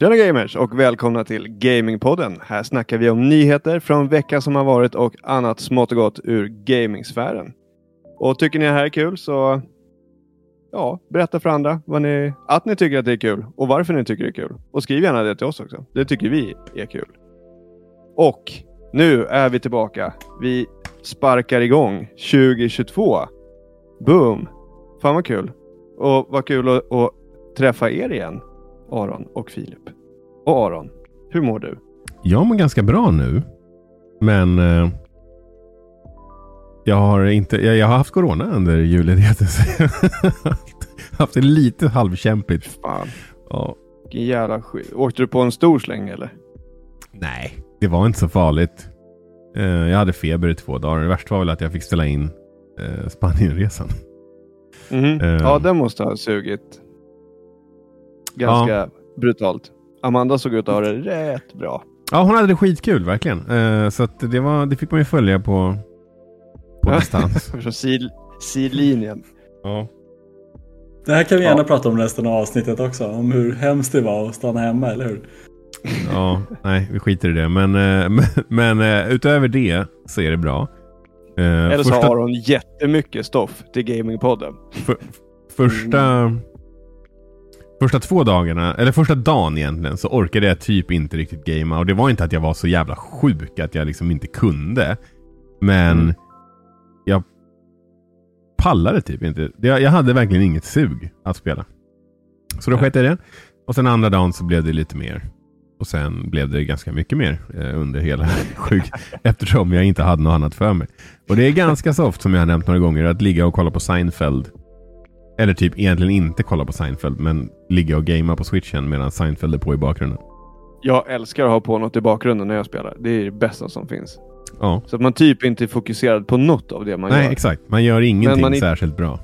Tjena gamers och välkomna till Gamingpodden. Här snackar vi om nyheter från veckan som har varit och annat smått och gott ur gamingsfären. Och tycker ni det här är kul så ja, berätta för andra vad ni, att ni tycker att det är kul och varför ni tycker det är kul. Och skriv gärna det till oss också. Det tycker vi är kul. Och nu är vi tillbaka. Vi sparkar igång 2022. Boom! Fan vad kul. Och vad kul att, att träffa er igen. Aron och Filip. Och Aron, hur mår du? Jag mår ganska bra nu. Men eh, jag, har inte, jag, jag, har haft corona under julledigheten. haft det lite halvkämpigt. Fan. Ja. Vilken jävla skit. Åkte du på en stor släng eller? Nej, det var inte så farligt. Eh, jag hade feber i två dagar. Det värsta var väl att jag fick ställa in eh, Spanienresan. Mm -hmm. Ja, den måste ha sugit ganska ja. brutalt. Amanda såg ut att ha det rätt bra. Ja, hon hade det skitkul verkligen. Uh, så att det, var, det fick man ju följa på, på distans. Från sidlinjen. Ja. Det här kan vi gärna ja. prata om resten av avsnittet också. Om hur hemskt det var att stanna hemma, eller hur? Ja, nej, vi skiter i det. Men, uh, men, men uh, utöver det så är det bra. eller så första... har hon jättemycket stoff till Gamingpodden. För, första... Första två dagarna, eller första dagen egentligen, så orkade jag typ inte riktigt gamea. Och det var inte att jag var så jävla sjuk att jag liksom inte kunde. Men mm. jag pallade typ inte. Jag hade verkligen inget sug att spela. Så då sket jag det. Och sen andra dagen så blev det lite mer. Och sen blev det ganska mycket mer eh, under hela sjuk. eftersom jag inte hade något annat för mig. Och det är ganska soft som jag har nämnt några gånger att ligga och kolla på Seinfeld eller typ egentligen inte kolla på Seinfeld, men ligga och gamea på switchen medan Seinfeld är på i bakgrunden. Jag älskar att ha på något i bakgrunden när jag spelar. Det är det bästa som finns. Ja. Så att man typ inte är fokuserad på något av det man Nej, gör. Nej, exakt. Man gör ingenting man särskilt bra.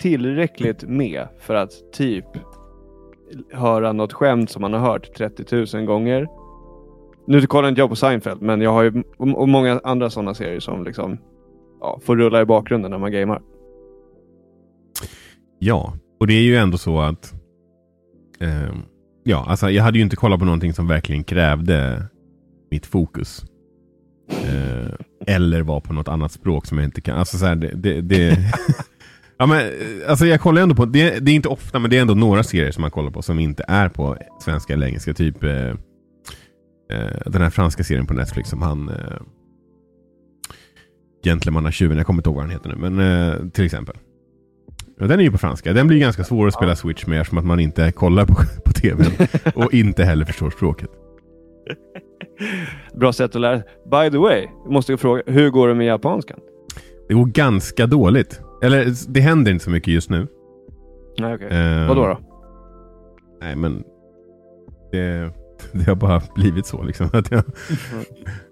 Tillräckligt med för att typ höra något skämt som man har hört 30 000 gånger. Nu kollar inte jag på Seinfeld, men jag har ju och många andra sådana serier som liksom ja, får rulla i bakgrunden när man gamer. Ja, och det är ju ändå så att eh, Ja, alltså jag hade ju inte kollat på någonting som verkligen krävde mitt fokus. Eh, eller var på något annat språk som jag inte kan. Alltså så här, det, det, det ja, men, alltså jag kollar ändå på, det, det, är inte ofta men det är ändå några serier som man kollar på som inte är på svenska eller engelska. Typ eh, eh den här franska serien på Netflix som han eh, Gentlemannatjuven, jag kommer inte ihåg vad han heter nu. Men eh, till exempel. Ja, den är ju på franska. Den blir ganska svår att spela ja. Switch med eftersom att man inte kollar på, på tvn och inte heller förstår språket. Bra sätt att lära By the way, måste jag fråga, hur går det med japanskan? Det går ganska dåligt. Eller det händer inte så mycket just nu. Nej, okej. Okay. Uh, Vadå då? Nej, men det, det har bara blivit så liksom. Att jag,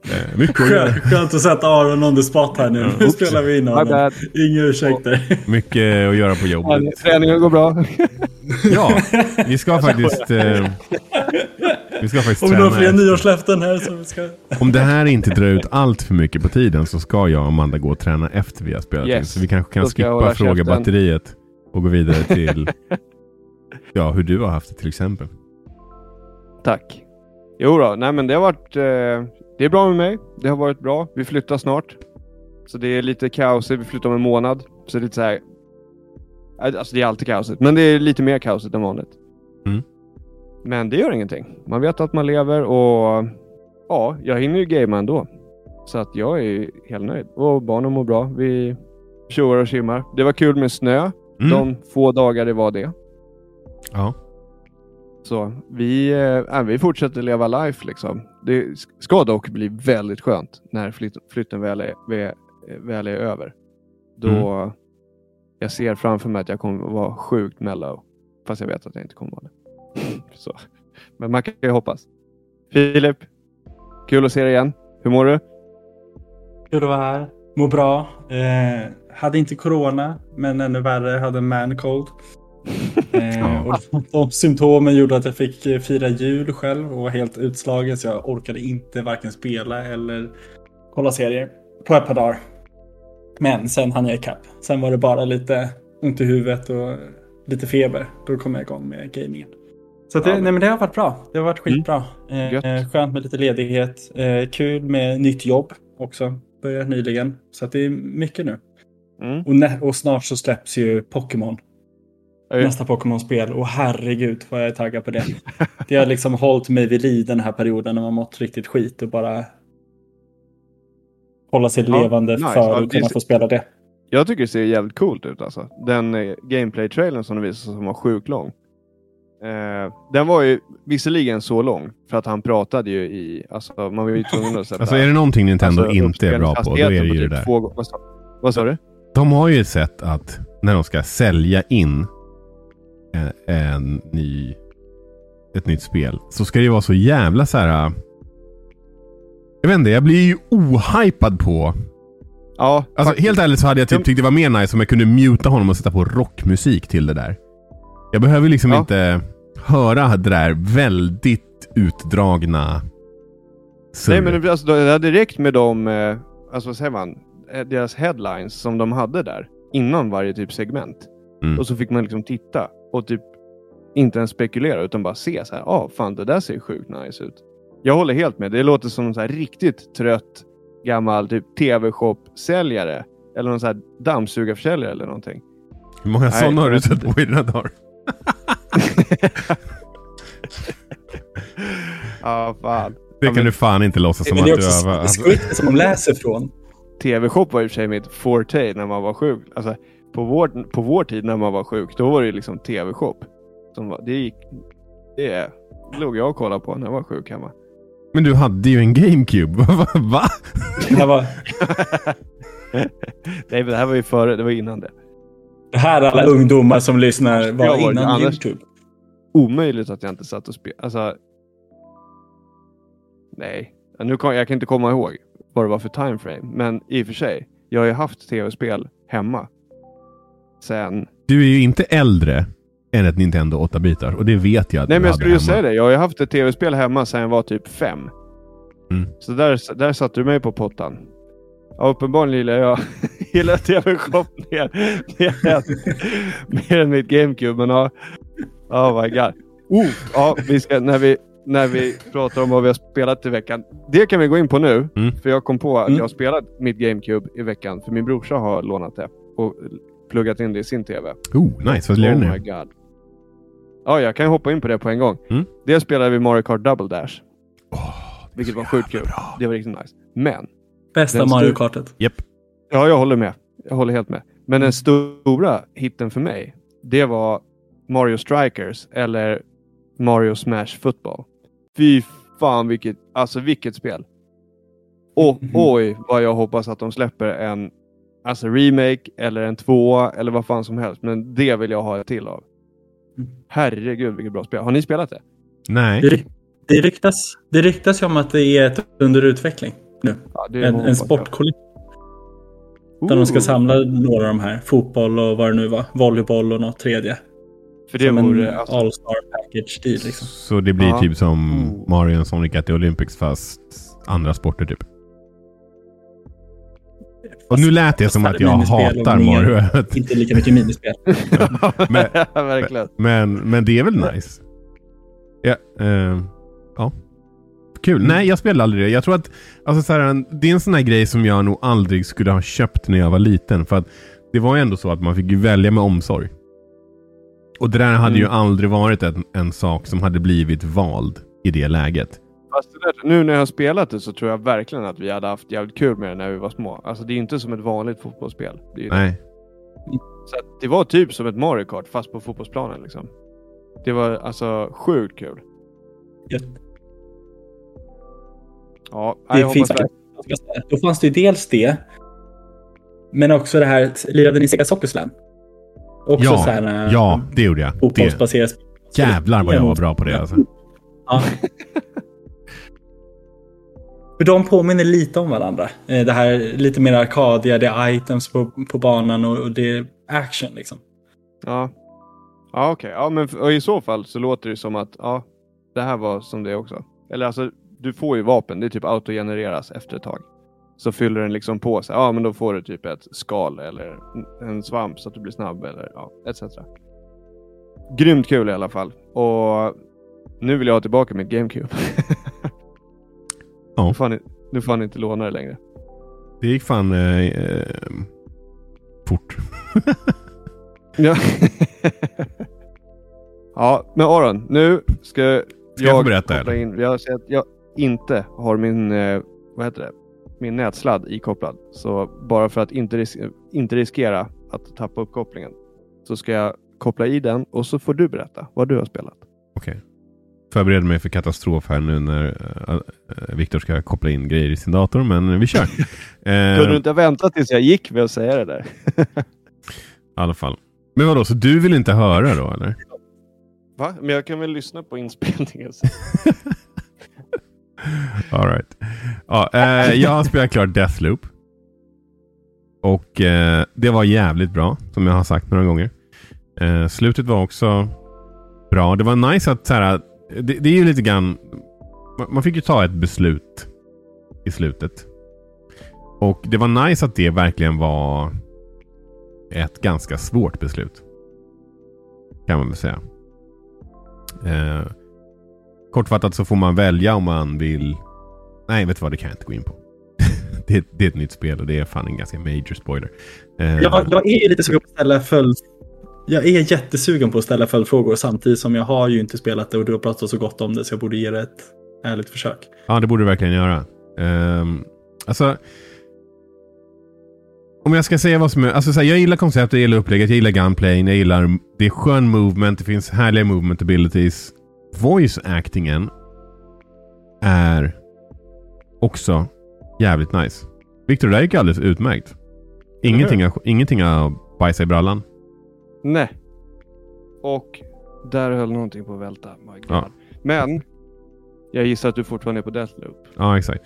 eh, mycket Skönt, skönt att sätta Aron on the spot här nu. Nu spelar vi in honom. Inga ursäkter. Mycket att göra på jobbet. Ja, träningen går bra. ja, vi ska faktiskt... Eh, vi ska faktiskt Om vi har fler nyårslöften här så vi ska... Om det här inte drar ut allt för mycket på tiden så ska jag och Amanda gå och träna efter vi har spelat yes. in. Så vi kanske kan skippa frågebatteriet och gå vidare till ja, hur du har haft det till exempel. Tack. Jo då, nej men det har varit... Eh, det är bra med mig. Det har varit bra. Vi flyttar snart. Så det är lite kaosigt. Vi flyttar om en månad. Så det är lite så här... Eh, alltså det är alltid kaosigt, men det är lite mer kaosigt än vanligt. Mm. Men det gör ingenting. Man vet att man lever och ja, jag hinner ju gamea ändå. Så att jag är helt nöjd. Och barnen mår bra. Vi tjoar och simmar. Det var kul med snö. Mm. De få dagar det var det. Ja. Så vi, äh, vi fortsätter leva life liksom. Det ska dock bli väldigt skönt när flyt, flytten väl är, väl är över. Då mm. jag ser framför mig att jag kommer vara sjukt mellow. Fast jag vet att jag inte kommer vara det. Så. Men man kan ju hoppas. Filip, kul att se dig igen. Hur mår du? Kul att vara här. Mår bra. Eh, hade inte corona, men ännu värre, hade man cold. Eh, och de symptomen gjorde att jag fick eh, fira jul själv och var helt utslagen så jag orkade inte varken spela eller kolla serier på ett par dagar. Men sen hann jag ikapp. Sen var det bara lite ont i huvudet och lite feber. Då kom jag igång med gamingen. Så det, Ja, men- nej, men det har varit bra. Det har varit skitbra. Gött. Eh, skönt med lite ledighet. Eh, kul med nytt jobb också. Börjat nyligen. Så det är mycket nu. Mm. Och, och snart så släpps ju Pokémon. Nästa Pokémon-spel. Och herregud vad jag är taggad på det. Det har liksom hållit mig vid liv den här perioden när man mått riktigt skit och bara hålla sig Ja, levande nice. för Ja, att det kunna ser- få spela det. Jag tycker det ser jävligt coolt ut alltså. Den eh, gameplay-trailern som de visade som var sjukt lång. Eh, den var ju visserligen så lång för att han pratade ju i, alltså man var ju tvungen att sätta... Alltså är det någonting Nintendo alltså, inte är bra på, då är det ju det typ där. två vad sa- Vad sa du? De har ju ett sätt att när de ska sälja in en, en ny, ett nytt spel så ska det vara så jävla så här. äh, Jag vet inte, jag blir ju ohypad på. Ja, Alltså faktiskt. helt ärligt så hade jag typ tyckt det var mer nice om jag kunde muta honom och sätta på rockmusik till det där. Jag behöver liksom Ja. inte höra det där väldigt utdragna Nej men alltså, det hade räckt med de, eh, alltså vad säger man, Eh, deras headlines som de hade där innan varje typ segment. Mm. Och så fick man liksom titta och typ inte ens spekulera utan bara se så här, ja ah, fan det där ser sjukt nice ut. Jag håller helt med, det låter som en så här riktigt trött gammal typ tv-shop-säljare. Eller någon så här dammsugarförsäljare eller någonting. Hur många Nej, sådana har du sett på i dina dagar? Ja, fan. Det Ja, kan men du fan inte låtsas som Men att det är du också har... Alltså, script som de läser från. TV-shop var i och för sig mitt forte när man var sjuk. Alltså, på, vår, på vår tid när man var sjuk, då var det ju liksom TV-shop. Som var, det gick... Det låg jag och kollade på när jag var sjuk hemma. men du hade ju en GameCube. Va? Det var, Nej, men det här var ju före, det var innan det. det här är alla ungdomar som lyssnar var Jag var- innan annars- YouTube. Omöjligt att jag inte satt och spelade. Alltså... Nej. Nu kan, jag kan inte komma ihåg vad det var för time frame. Men i och för sig, jag har ju haft tv-spel hemma. Sen... Du är ju inte äldre än ett Nintendo 8-bitar och det vet jag att Nej du men jag skulle ju säga det. Jag har ju haft ett tv-spel hemma sedan jag var typ fem. Mm. Så där, där satte du mig på pottan. Ja, uppenbarligen gillar jag gillar tv-shop mer, mer, mer än mitt GameCube. Men ja, oh my god. Oh, ja, vi ska, när, vi, när vi pratar om vad vi har spelat i veckan. Det kan vi gå in på nu. Mm. För jag kom på att Mm. jag har spelat mitt GameCube i veckan. För min brorsa har lånat det och pluggat in det i sin tv. Oh, nice. Vad lirar Oh my god. Ja, jag kan hoppa in på det på en gång. Mm. Det spelade vi Mario Kart Double Dash. Åh, Vilket var sjukt kul. bra. Det var riktigt nice. Men, Bästa Mario Kartet. Japp. ja jag håller med. Jag håller helt med. Men den stora hitten för mig, det var Mario Strikers eller Mario Smash Football. Fy fan vilket, alltså vilket spel. Och Mhm. oj vad jag hoppas att de släpper en alltså remake eller en tvåa eller vad fan som helst. Men det vill jag ha till av. Mm. Herregud vilket bra spel. Har ni spelat det? Nej. Det, ry- det, ryktas, det ryktas ju om att det är ett under utveckling nu. Ja, det En, en sportkollektion där de ska samla några av de här. Fotboll och vad det nu var. Volleyboll och något tredje. För det som vore... en Alltså, all-star package deal liksom. Så det blir Ja. typ som. Mario och Sonic at the Olympics fast andra sporter typ. Och nu lät det som att jag hatar Mario. Inte lika mycket minispel. Men- verkligen. men, men det är väl nice? Ja. eh, ja. Kul. Nej, jag spelade aldrig det. Jag tror att alltså, så här, det är en sån här grej som jag nog aldrig skulle ha köpt när jag var liten. För att det var ju ändå så att man fick ju välja med omsorg. Och det där hade ju Mm. aldrig varit en, en sak som hade blivit vald i det läget. Fast det där, nu när jag har spelat det så tror jag verkligen att vi hade haft jävligt kul med det när vi var små. Alltså det är inte som ett vanligt fotbollsspel. Det, är ju det. Nej. Så att det var typ som ett Mario Kart fast på fotbollsplanen liksom. Det var alltså sjukt kul. Ja. Ja, Det jag finns hoppas faktiskt- Då fanns det ju dels det. Men också det här, lirade ni Sega Soccer Slam? Också Ja, så här, eh, Ja, det gjorde jag. Det, fotbollsbaserat jävlar vad jag var bra på det alltså. Ja. För de påminner lite om varandra. Eh, det här lite mer arkadiga, det är items på, på banan och och det är action liksom. Ja, ja okej. Ja, men i så fall så låter det som att ja, det här var som det också. Eller alltså, du får ju vapen. Det är typ autogenereras efter ett tag. Så fyller den liksom på sig. Ja, men då får du typ ett skal eller en svamp så att du blir snabb eller ja, etc. Grymt kul i alla fall. Och Nu vill jag ha tillbaka mitt GameCube. Ja. Nu får han, nu får han inte låna det längre. Det gick fan eh, eh, fort. Ja. ja, men Aron, nu ska jag, jag få berätta, koppla in. Jag säger att jag inte har min, eh, vad heter det, min nätsladd ikopplad. Så bara för att inte, ris inte riskera att tappa uppkopplingen så ska jag koppla i den och så får du berätta vad du har spelat. Okej. Förbereder mig för katastrof här nu när uh, Viktor ska koppla in grejer i sin dator, men vi kör. Eh, Kunde du inte vänta tills jag gick med att säga det där? I alla fall. Men vadå, så du vill inte höra då eller? Va? Men jag kan väl lyssna på inspelningen sen. All right. ja, eh, jag har spelat klart Deathloop. Och eh, det var jävligt bra, som jag har sagt några gånger. Eh, slutet var också bra. Det var nice att så här, det, det är ju lite grann... Man, man fick ju ta ett beslut i slutet. Och det var nice att det verkligen var ett ganska svårt beslut. Kan man väl säga. Eh, kortfattat så får man välja om man vill... Nej, vet du vad? Det kan jag inte gå in på. det, det är ett nytt spel och det är fan en ganska major spoiler. Eh, Jag, jag är lite sugen på att ställa följd... Jag är jättesugen på att ställa följdfrågor samtidigt som jag har ju inte spelat det och du har pratat så gott om det så jag borde ge det ett ärligt försök. Ja, det borde du verkligen göra. Um, alltså... Om jag ska säga vad som är... Alltså så här, jag gillar konceptet, jag gillar upplägget, jag gillar gunplayen, jag gillar... Det är skön movement, det finns härliga movement abilities. Voice actingen är också jävligt nice. Victor, det där gick alldeles utmärkt. Ingenting har, ingenting har bajsat i brallan. Nej. Och där höll någonting på att välta. My God. Ja. Men jag gissar att du fortfarande är på Deathloop. Ja, exakt.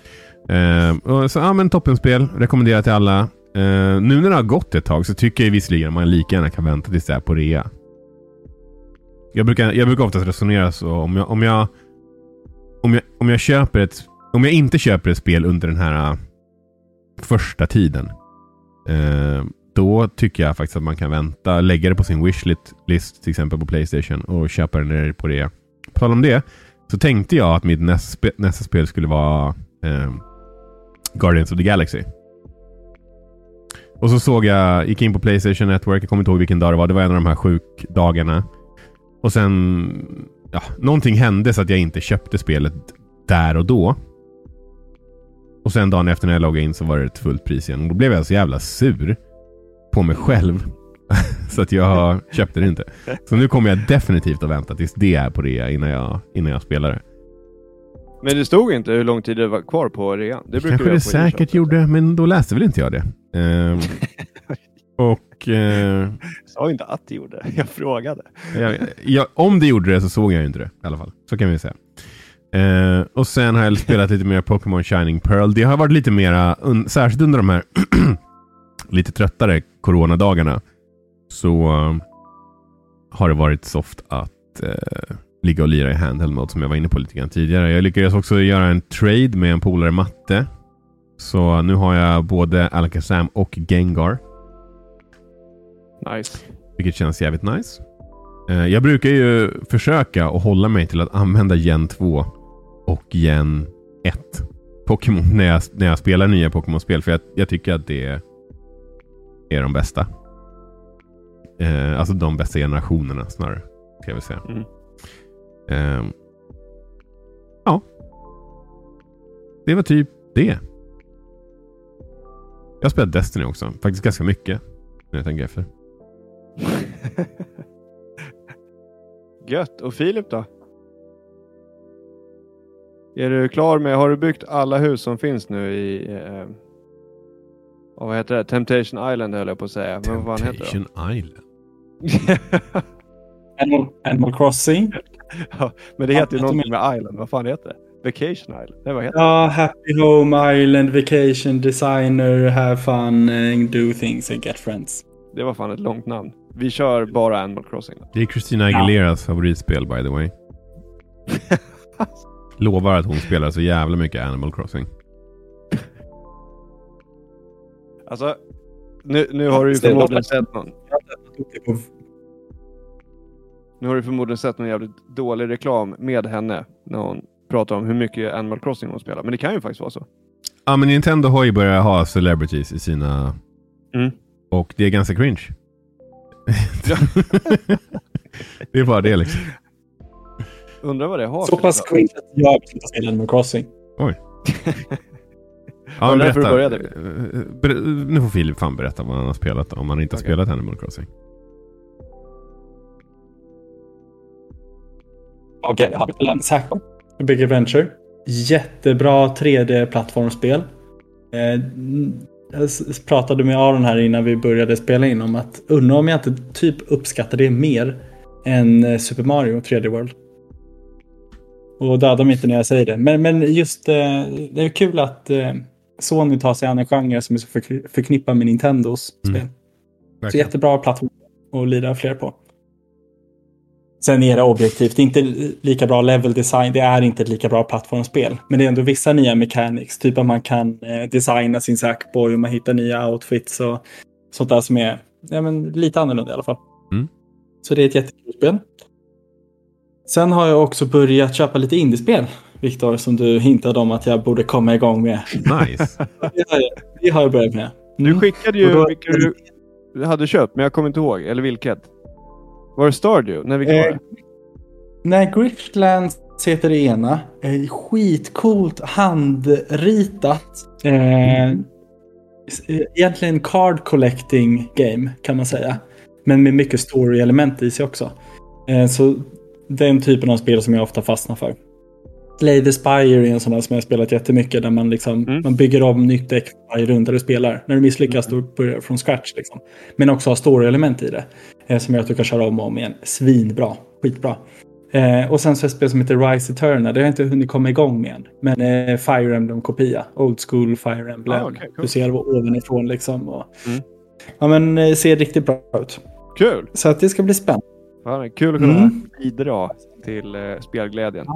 Och så, ja, men toppenspel. Rekommenderar till alla. Ehm, nu när det har gått ett tag så tycker jag visserligen att man lika gärna kan vänta tills det är på rea. Jag brukar, jag brukar oftast resonera så. Om jag, om jag, om jag, om jag köper ett... Om jag inte köper ett spel under den här äh, första tiden. ehm, då tycker jag faktiskt att man kan vänta, lägga det på sin wishlist list, till exempel på Playstation och köpa den när det på det. På tal om det så tänkte jag att mitt nästa, sp nästa spel skulle vara eh, Guardians of the Galaxy. Och så såg jag, gick in på Playstation Network, jag kommer inte ihåg vilken dag det var. Det var en av de här sjukdagarna. Och sen, ja, någonting hände så att jag inte köpte spelet där och då. Och sen dagen efter när jag loggade in så var det ett fullt pris igen. Och då blev jag så jävla sur på mig själv. så att jag köpte det inte. Så nu kommer jag definitivt att vänta tills det är på rea innan jag, innan jag spelar det. Men det stod inte hur lång tid det var kvar på rean. Det brukar Kanske det säkert gjorde, men då läste väl inte jag det. Ehm, och eh, Jag sa inte att det gjorde. Jag frågade. jag, jag, om det gjorde det så såg jag ju inte det i alla fall. Så kan vi säga. Eh, och sen har jag spelat lite mer Pokémon Shining Pearl. Det har varit lite mera, un, särskilt under de här lite tröttare coronadagarna, så eh, har det varit soft att eh, ligga och lira i handheld mode som jag var inne på lite grann tidigare. Jag lyckades också göra en trade med en polare matte. Så nu har jag både Alakazam och Gengar. Nice. Vilket känns jävligt nice. Eh, Jag brukar ju försöka att hålla mig till att använda Gen 2 och Gen 1 Pokémon när jag, när jag spelar nya Pokémon-spel. För jag, jag tycker att det är de bästa. Eh, alltså de bästa generationerna snarare. Ska väl säga. Mm. Eh, ja. Det var typ det. Jag spelat Destiny också. Faktiskt ganska mycket. När jag tänker efter. Gött. Och Filip då? Är du klar med, har du byggt alla hus som finns nu i, eh, vad heter det? Temptation Island höll jag på att säga. Men vad fan heter det? Temptation Island. Animal, Animal Crossing. ja, men det heter ju Ja, någonting med Island. Vad fan heter det? Vacation Island? Nej, vad heter Ja, Happy Home Island, Vacation, Designer, Have Fun, and Do Things and Get Friends. det? Det var fan ett långt namn. Vi kör bara Animal Crossing. Då. Det är Christina Aguileras favoritspel by the way. Lovar att hon spelar så jävla mycket Animal Crossing. Alltså, nu, nu har du ju förmodligen sett någon. Nu har du förmodligen sett någon jävligt dålig reklam med henne när hon pratar om hur mycket Animal Crossing hon spelar. Men det kan ju faktiskt vara så. Ja, men Nintendo har ju börjat ha celebrities i sina... Mm. Och det är ganska cringe. det är bara det liksom. Undrar vad det har Så pass cringe att jag har slutat spela Animal Crossing. Ja, men berätta. började? Eh, Nu får Filip fan berätta vad han har spelat om han inte har Okej. spelat Animal Crossing. Okej, jag har spelat Sackboy. Big Adventure. Jättebra 3D-plattformsspel. Eh, jag pratade med Aron här innan vi började spela in om att undra om jag inte typ uppskattar det mer än eh, Super Mario 3D World. Och döda mig inte när jag säger det. Men, men just det är kul att Sony tar sig an en genre som är så förk- förknippad med Nintendos Mm. spel. Så Verkligen. jättebra plattform att lira fler på. Sen är det objektivt inte lika bra level design. Det är inte ett lika bra plattformsspel. Men det är ändå vissa nya mechanics. Typ att man kan eh, designa sin Sackboy och man hittar nya outfits och sånt där som är ja, men lite annorlunda i alla fall. Mm. Så det är ett jättekul spel. Sen har jag också börjat köpa lite indiespel. Viktor, som du hintade om att jag borde komma igång med. Nice. Det har jag, det har jag börjat med. Du Mm. skickade Och ju då- vilka du du hade köpt, men jag kommer inte ihåg. Eller vilket. Var det Stardew? Nej, vilket var Eh, det? Nej, Griftlands heter det ena. Eh, skitcoolt handritat. Eh, eh, egentligen card collecting game kan man säga. Men med mycket story-element i sig också. Eh, så den typen av spel som jag ofta fastnar för. Slay the Spire är en sån där som jag har spelat jättemycket. Där man, liksom, Mm. man bygger om nytt däck varje runda du spelar. När du misslyckas då börjar du från scratch. Liksom. Men också har story-element i det. Eh, som gör att du kan köra om och om igen. Svinbra. Skitbra. Eh, och sen så ett spel som heter Rise Eternal. Det har jag inte hunnit komma igång med än. Men eh, Fire Emblem-kopia. Old school Fire Emblem. Ah, okej, cool. Du ser ovanifrån liksom. Och, Mm. Ja men eh, ser riktigt bra ut. Kul! Så att det ska bli spännande. Kul att kunna Mm. bidra till eh, spelglädjen.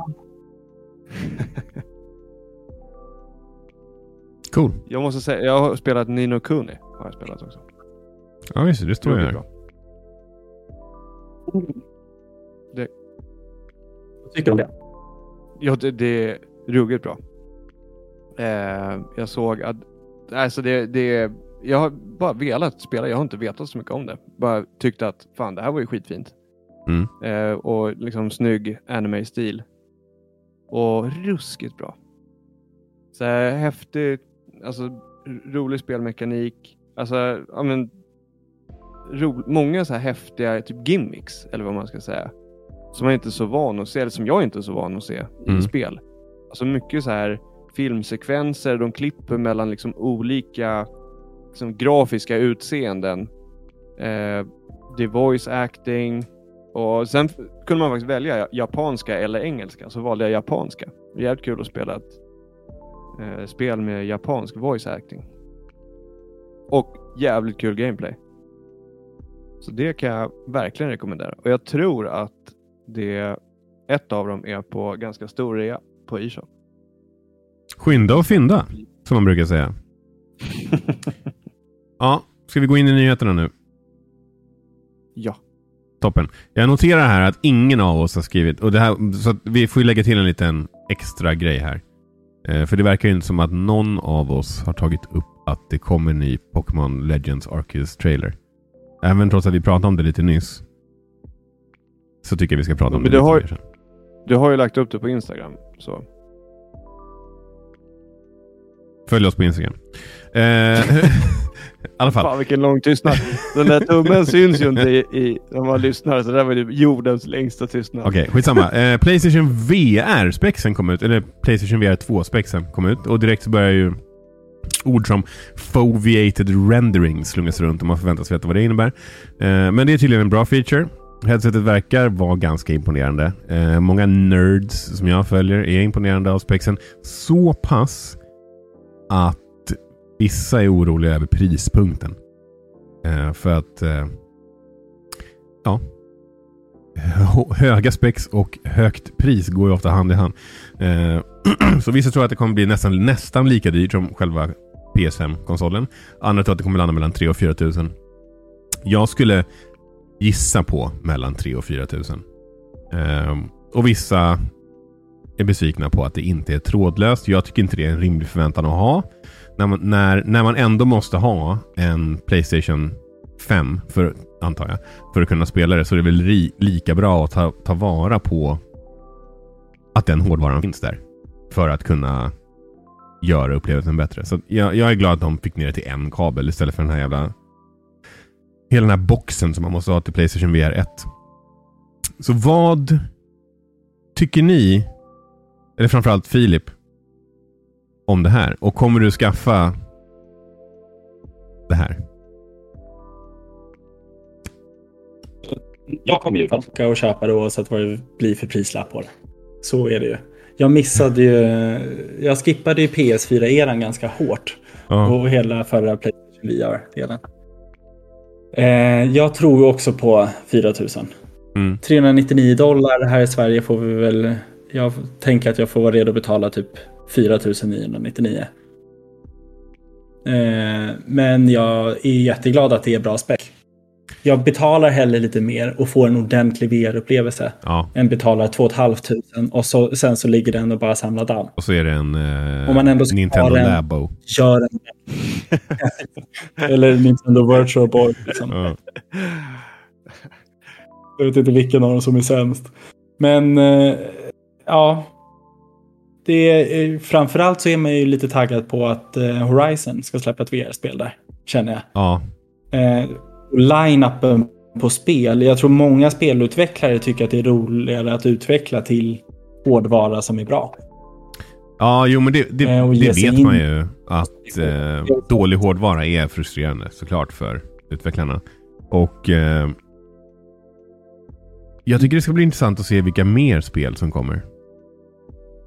Cool. Jag måste säga, jag har spelat Nino Kuni. Har jag spelat också. Ja, just det. Det står ju här. Vad tycker du om det? Ja, det, det är ruggigt bra. Eh, jag såg att, alltså det, det, jag har bara velat spela, jag har inte vetat så mycket om det. Bara tyckte att fan det här var ju skitfint. Mm. Eh, och liksom snygg anime-stil. Och ruskigt bra. Så här, häftigt, alltså rolig spelmekanik. Alltså, ja men ro, många så här häftiga typ gimmicks, eller vad man ska säga. Som man inte är så van att se, eller som jag inte är så van att se i Mm. spel. Alltså mycket så här filmsekvenser, de klipper mellan liksom olika liksom, grafiska utseenden. Eh, det är voice acting. Och sen kunde man faktiskt välja japanska eller engelska, så valde jag japanska. Jävligt kul att spela ett eh, spel med japansk voice acting. Och jävligt kul gameplay. Så det kan jag verkligen rekommendera. Och jag tror att det ett av dem är på ganska stor rea på e-shop. Skynda och fynda, som man brukar säga. Ja, ska vi gå in i nyheterna nu? ja. Toppen. Jag noterar här att ingen av oss har skrivit, och det här, så vi får ju lägga till en liten extra grej här. Eh, för det verkar ju inte som att någon av oss har tagit upp att det kommer en ny Pokémon Legends Arceus trailer. Även trots att vi pratade om det lite nyss. Så tycker jag vi ska prata om Men det, lite har- mer sen. Du har ju lagt upp det på Instagram. Så. Följ oss på Instagram. Eh, alla fall. Fan vilken lång tystnad. Den där tummen syns ju inte i, i när man lyssnar. Så det där var ju jordens längsta tystnad. Okej, skitsamma. Eh, Playstation VR-spexen kom ut, eller Playstation VR 2-spexen kom ut och direkt så börjar ju ord som foveated rendering slungas runt och man förväntas veta vad det innebär. Eh, men det är tydligen en bra feature. Headsetet verkar vara ganska imponerande. Eh, många nerds som jag följer är imponerande av spexen. Så pass att vissa är oroliga över prispunkten. Eh, för att eh, ja, höga spex och högt pris går ju ofta hand i hand. Eh, så vissa tror att det kommer bli nästan, nästan lika dyrt som själva PS5-konsolen. Andra tror att det kommer landa mellan 3 och 4 tusen. Jag skulle gissa på mellan 3 och 4 tusen. Ehm, och vissa är besvikna på att det inte är trådlöst. Jag tycker inte det är en rimlig förväntan att ha. När man, när, när man ändå måste ha en Playstation 5, för, antar jag, för att kunna spela det så är det väl ri, lika bra att ta, ta vara på att den hårdvaran finns där. För att kunna göra upplevelsen bättre. Så jag, jag är glad att de fick ner det till en kabel istället för den här jävla... Hela den här boxen som man måste ha till Playstation VR 1. Så vad tycker ni, eller framförallt Filip, om det här? Och kommer du skaffa det här? Jag kommer ju åka och köpa det oavsett vad det blir för prislapp på det. Så är det ju. Jag missade ju, jag skippade ju PS4-eran ganska hårt. Ja. Och hela förra Playstation VR-delen. Eh, jag tror också på 4000. Mm. 399 dollar här i Sverige får vi väl... Jag tänker att jag får vara redo att betala typ 4999. Eh, men jag är jätteglad att det är bra späck. Jag betalar hellre lite mer och får en ordentlig VR-upplevelse Ja, än betalar 2 500 och så, sen så ligger den och bara samlar damm. och så är det en eh, Om man ändå ska Nintendo den- Labo. Gör en... Eller Nintendo Virtual Boy. Liksom. Ja. Jag vet inte vilken av dem som är sämst. Men eh, ja. Det är, framförallt så är man ju lite taggad på att eh, Horizon ska släppa ett VR-spel där. Känner jag. ja, Eh, line-upen på spel. Jag tror många spelutvecklare tycker att det är roligare att utveckla till hårdvara som är bra. Ja, jo men det, det, Eh, det vet in- man ju. Att eh, dålig hårdvara är frustrerande såklart för utvecklarna. Och eh, jag tycker det ska bli intressant att se vilka mer spel som kommer.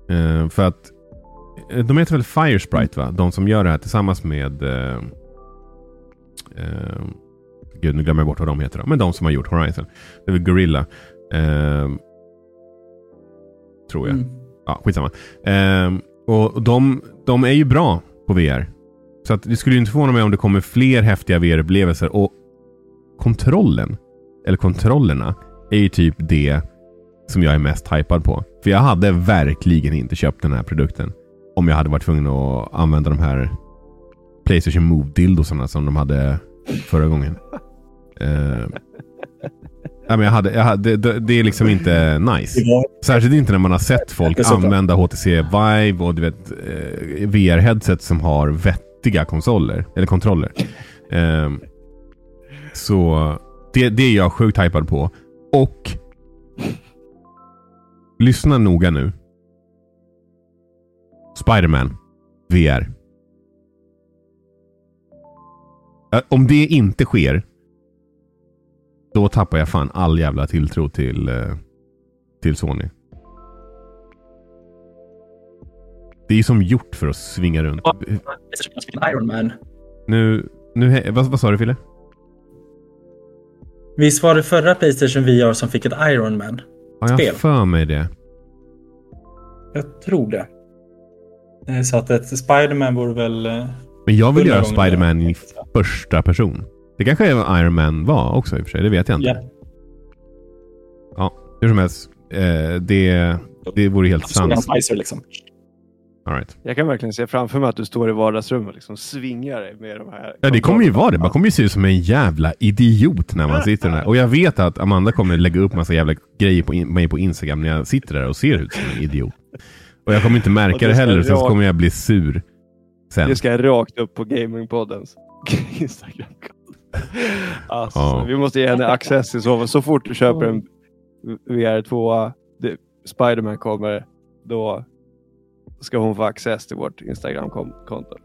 Eh, för att eh, de heter väl Firesprite va? De som gör det här tillsammans med eh, eh, Gud, nu glömmer jag bort vad de heter. Då. Men de som har gjort Horizon. Det är väl Gorilla. Eh, tror jag. Mm. Ja, skitsamma. Ehm, och de, de är ju bra på VR. Så att det skulle ju inte förvåna mig om det kommer fler häftiga VR-upplevelser. Och kontrollen, eller kontrollerna, är ju typ det som jag är mest hypad på. För jag hade verkligen inte köpt den här produkten om jag hade varit tvungen att använda de här Playstation Move-dildosarna som de hade förra gången. Ehm, ja, men jag hade, jag hade, det, det är liksom inte nice. Särskilt inte när man har sett folk använda HTC Vive och du vet eh, VR-headset som har vettiga konsoler, eller kontroller. Ehm, så det, det är jag sjukt hypad på. Och lyssna noga nu. Spider-Man VR. Om det inte sker då tappar jag fan all jävla tilltro till eh, till Sony. Det är som gjort för att svinga runt. Iron Man. Nu, nu vad, vad sa du Fille? Visst var det förra Playstation VR som fick ett Iron Man? Har jag Spel. för mig det? Jag tror det. Eh, Så att ett Spider-Man vore väl... eh, Men jag vill göra Spider-Man i första person. Det kanske är Iron Man var också i och för sig. Det vet jag inte. Ja, Hur som helst. Eh, det, det vore helt sant. Liksom. Right. Jag kan verkligen se framför mig att du står i vardagsrummet och liksom svingar dig med de här. Ja, det kommer ju vara det. Man kommer ju se ut som en jävla idiot när man sitter där. Och jag vet att Amanda kommer lägga upp massa jävla grejer på in- mig på Instagram när jag sitter där och ser ut som en idiot. Och jag kommer inte märka det heller, sen så rakt- kommer jag bli sur. Sen. Det ska rakt upp på Gamingpoddens Instagram. Alltså, Ja. Vi måste ge henne access i så fall. Så fort du köper en VR2, det- Spiderman kommer, då ska hon få access till vårt Instagram-konto.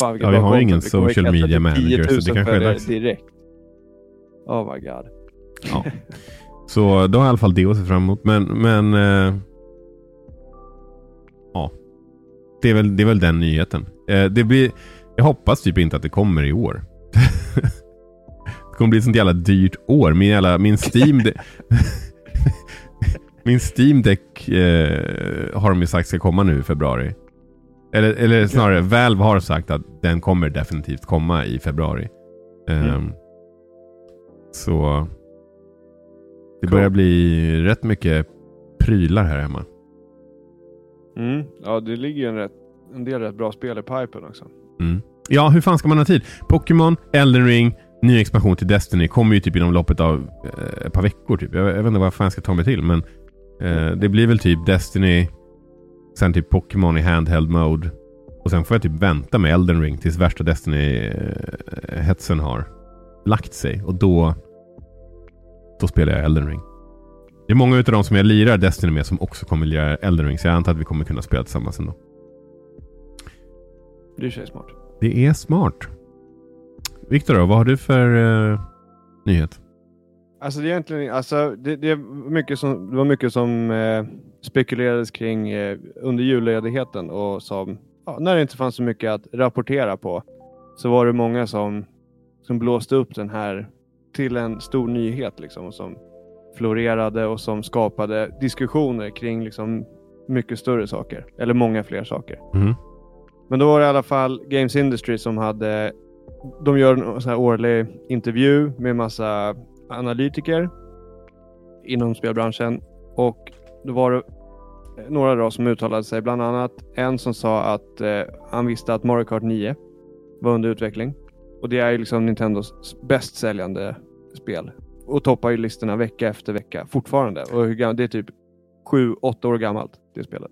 Fan, vilket Ja, vi har konto. ingen Vi social media till manager, så 10 000 det kanske är dags. Direkt. Oh my god. Ja. Så då har i alla fall det att se fram emot. Men, men eh, ja. Det är, väl, det är väl den nyheten. Eh, det blir, jag hoppas typ inte att det kommer i år. det kommer bli ett sånt jävla dyrt år. Min, jävla, min Steam... min Steam Deck eh, har de ju sagt ska komma nu i februari. Eller, eller snarare, Valve har sagt att den kommer definitivt komma i februari. Ehm, Så Det börjar bli rätt mycket prylar här hemma. Mm. Ja, det ligger ju en, rätt, en del rätt bra spel i pipen också. Mm. Ja, hur fan ska man ha tid? Pokémon, Elden Ring, ny expansion till Destiny kommer ju typ inom loppet av eh, ett par veckor. Typ. Jag, jag, vet inte vad fan jag ska ta mig till. Men eh, det blir väl typ Destiny, sen typ Pokémon i handheld mode. Och sen får jag typ vänta med Elden Ring tills värsta Destiny-hetsen har lagt sig. Och då, då spelar jag Elden Ring. Det är många av de som jag lirar Destiny med som också kommer lira Elden Ring. Så jag antar att vi kommer kunna spela tillsammans ändå. Det är smart. Det är smart. Viktor vad har du för uh, nyhet? Alltså det är egentligen, alltså det, det, är mycket som, det var mycket som eh, spekulerades kring eh, under julledigheten och som, ja, när det inte fanns så mycket att rapportera på, så var det många som, som blåste upp den här till en stor nyhet liksom, och som florerade och som skapade diskussioner kring liksom mycket större saker, eller många fler saker. Mm. Men då var det i alla fall Games Industry som hade, de gör en sån här årlig intervju med massa analytiker inom spelbranschen och då var det några då som uttalade sig, bland annat en som sa att eh, han visste att Mario Kart 9 var under utveckling. Och det är ju liksom Nintendos bäst säljande spel och toppar ju listorna vecka efter vecka fortfarande. Och hur, det är typ sju, åtta år gammalt det spelet.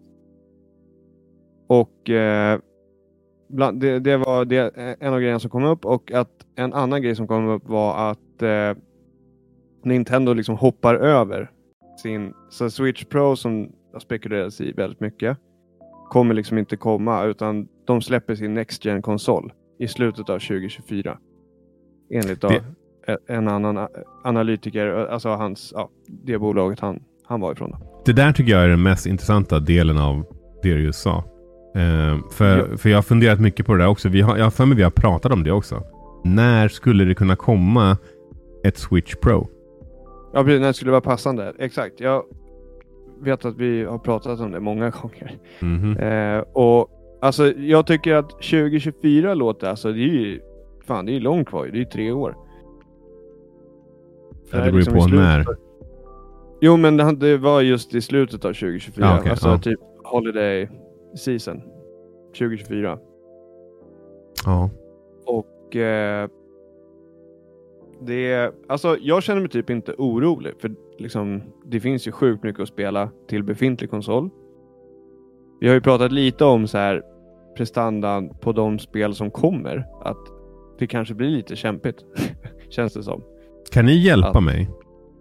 Och eh, bland, det, det, var det, en av grejerna som kom upp och att en annan grej som kom upp var att eh, Nintendo liksom hoppar över sin så Switch Pro som har spekulerats i väldigt mycket kommer liksom inte komma utan de släpper sin Next gen konsol i slutet av 2024. Enligt det... en annan analytiker, alltså hans, ja, det bolaget han, han var ifrån. Då. Det där tycker jag är den mest intressanta delen av det du just sa. Uh, för, ja. för jag har funderat mycket på det där också. Vi har, jag har för mig vi har pratat om det också. När skulle det kunna komma ett Switch Pro? Ja, precis. När det skulle vara passande. Exakt. Jag vet att vi har pratat om det många gånger. Mm -hmm. uh, och alltså, jag tycker att 2024 låter, alltså det är ju fan, det är långt kvar. Det är ju tre år. Ja, det beror ju liksom på när. Jo, men det, det, var just i slutet av 2024. Ah, okay. Alltså ah. typ Holiday season 2024. Ja. Och eh, det alltså jag känner mig typ inte orolig för liksom det finns ju sjukt mycket att spela till befintlig konsol. Vi har ju pratat lite om så här prestandan på de spel som kommer. Att det kanske blir lite kämpigt. Känns det som. Kan ni hjälpa att... mig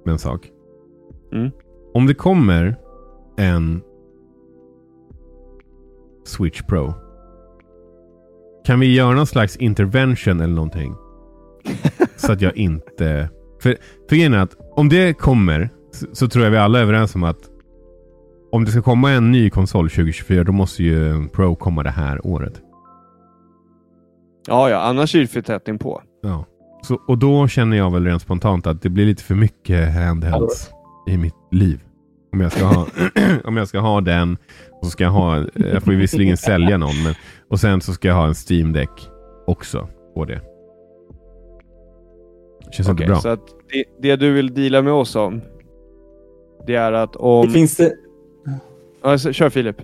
med en sak? Mm. Om det kommer en Switch Pro. Kan vi göra någon slags intervention eller någonting? så att jag inte... För, för grejen är att om det kommer så, så, tror jag vi alla är överens om att om det ska komma en ny konsol 2024 då måste ju Pro komma det här året. Ja, ja, annars är det för tätt inpå. Ja. Så, och då känner jag väl rent spontant att det blir lite för mycket handhelds i mitt liv. Om jag ska ha, om jag ska ha den och så ska jag ha, jag får ju visserligen sälja någon, men, och sen så ska jag ha en Steam Deck också på det. Känns okay, inte bra. Så att det, det, du vill deala med oss om, det är att om... Det finns det... Alltså, kör Filip.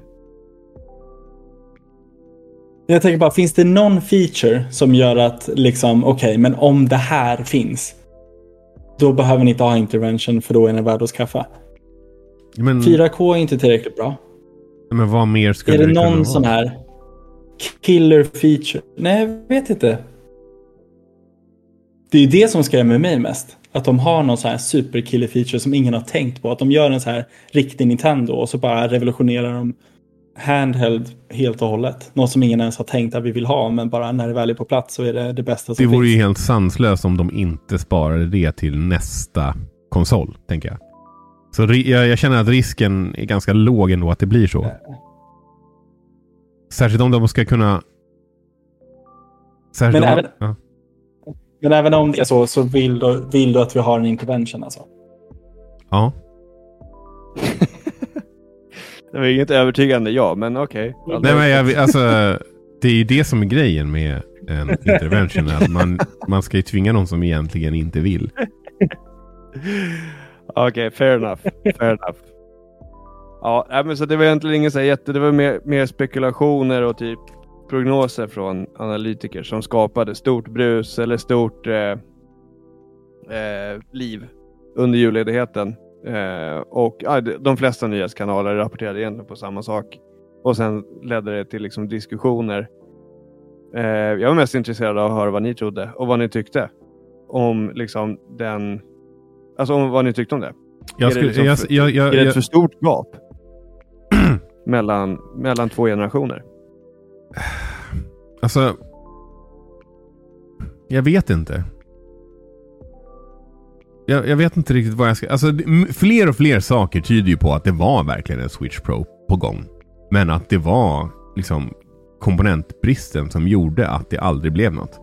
Jag tänker bara, finns det någon feature som gör att liksom, okej, okay, men om det här finns, då behöver ni inte ha intervention för då är den värd att skaffa. Men... 4K är inte tillräckligt bra. Men vad mer skulle det Är det, det någon sån här killer feature? Nej, jag vet inte. Det är det som skrämmer mig mest. Att de har någon sån här superkiller feature som ingen har tänkt på. Att de gör en så här riktig Nintendo och så bara revolutionerar de handheld helt och hållet. Något som ingen ens har tänkt att vi vill ha, men bara när det väl är på plats så är det det bästa som Det vore finns. ju helt sanslöst om de inte sparade det till nästa konsol, tänker jag. Så jag, jag, känner att risken är ganska låg ändå att det blir så. Särskilt om de ska kunna... Särskilt men, om... även, ja. Men även om det är så, så vill du, vill du att vi har en intervention alltså? Ja. det var inget övertygande ja, men okej. Okay. Nej, men jag, alltså, det är ju det som är grejen med en intervention. att man, man ska ju tvinga någon som egentligen inte vill. Okej, okay, fair enough. Fair enough. Ja, men så det var egentligen ingen så jätte... Det var mer, mer spekulationer och typ prognoser från analytiker som skapade stort brus eller stort eh, eh, liv under julledigheten. Eh, och de flesta nyhetskanaler rapporterade egentligen på samma sak. Och sen ledde det till liksom diskussioner. Eh, jag var mest intresserad av att höra vad ni trodde och vad ni tyckte om liksom den... Alltså om vad ni tyckte om det. Jag skulle, är det, liksom, jag, jag, jag, är det ett för stort gap mellan, mellan två generationer? Alltså... Jag vet inte. Jag, jag, vet inte riktigt vad jag ska... Alltså, fler och fler saker tyder ju på att det var verkligen en Switch Pro på gång. Men att det var liksom komponentbristen som gjorde att det aldrig blev något.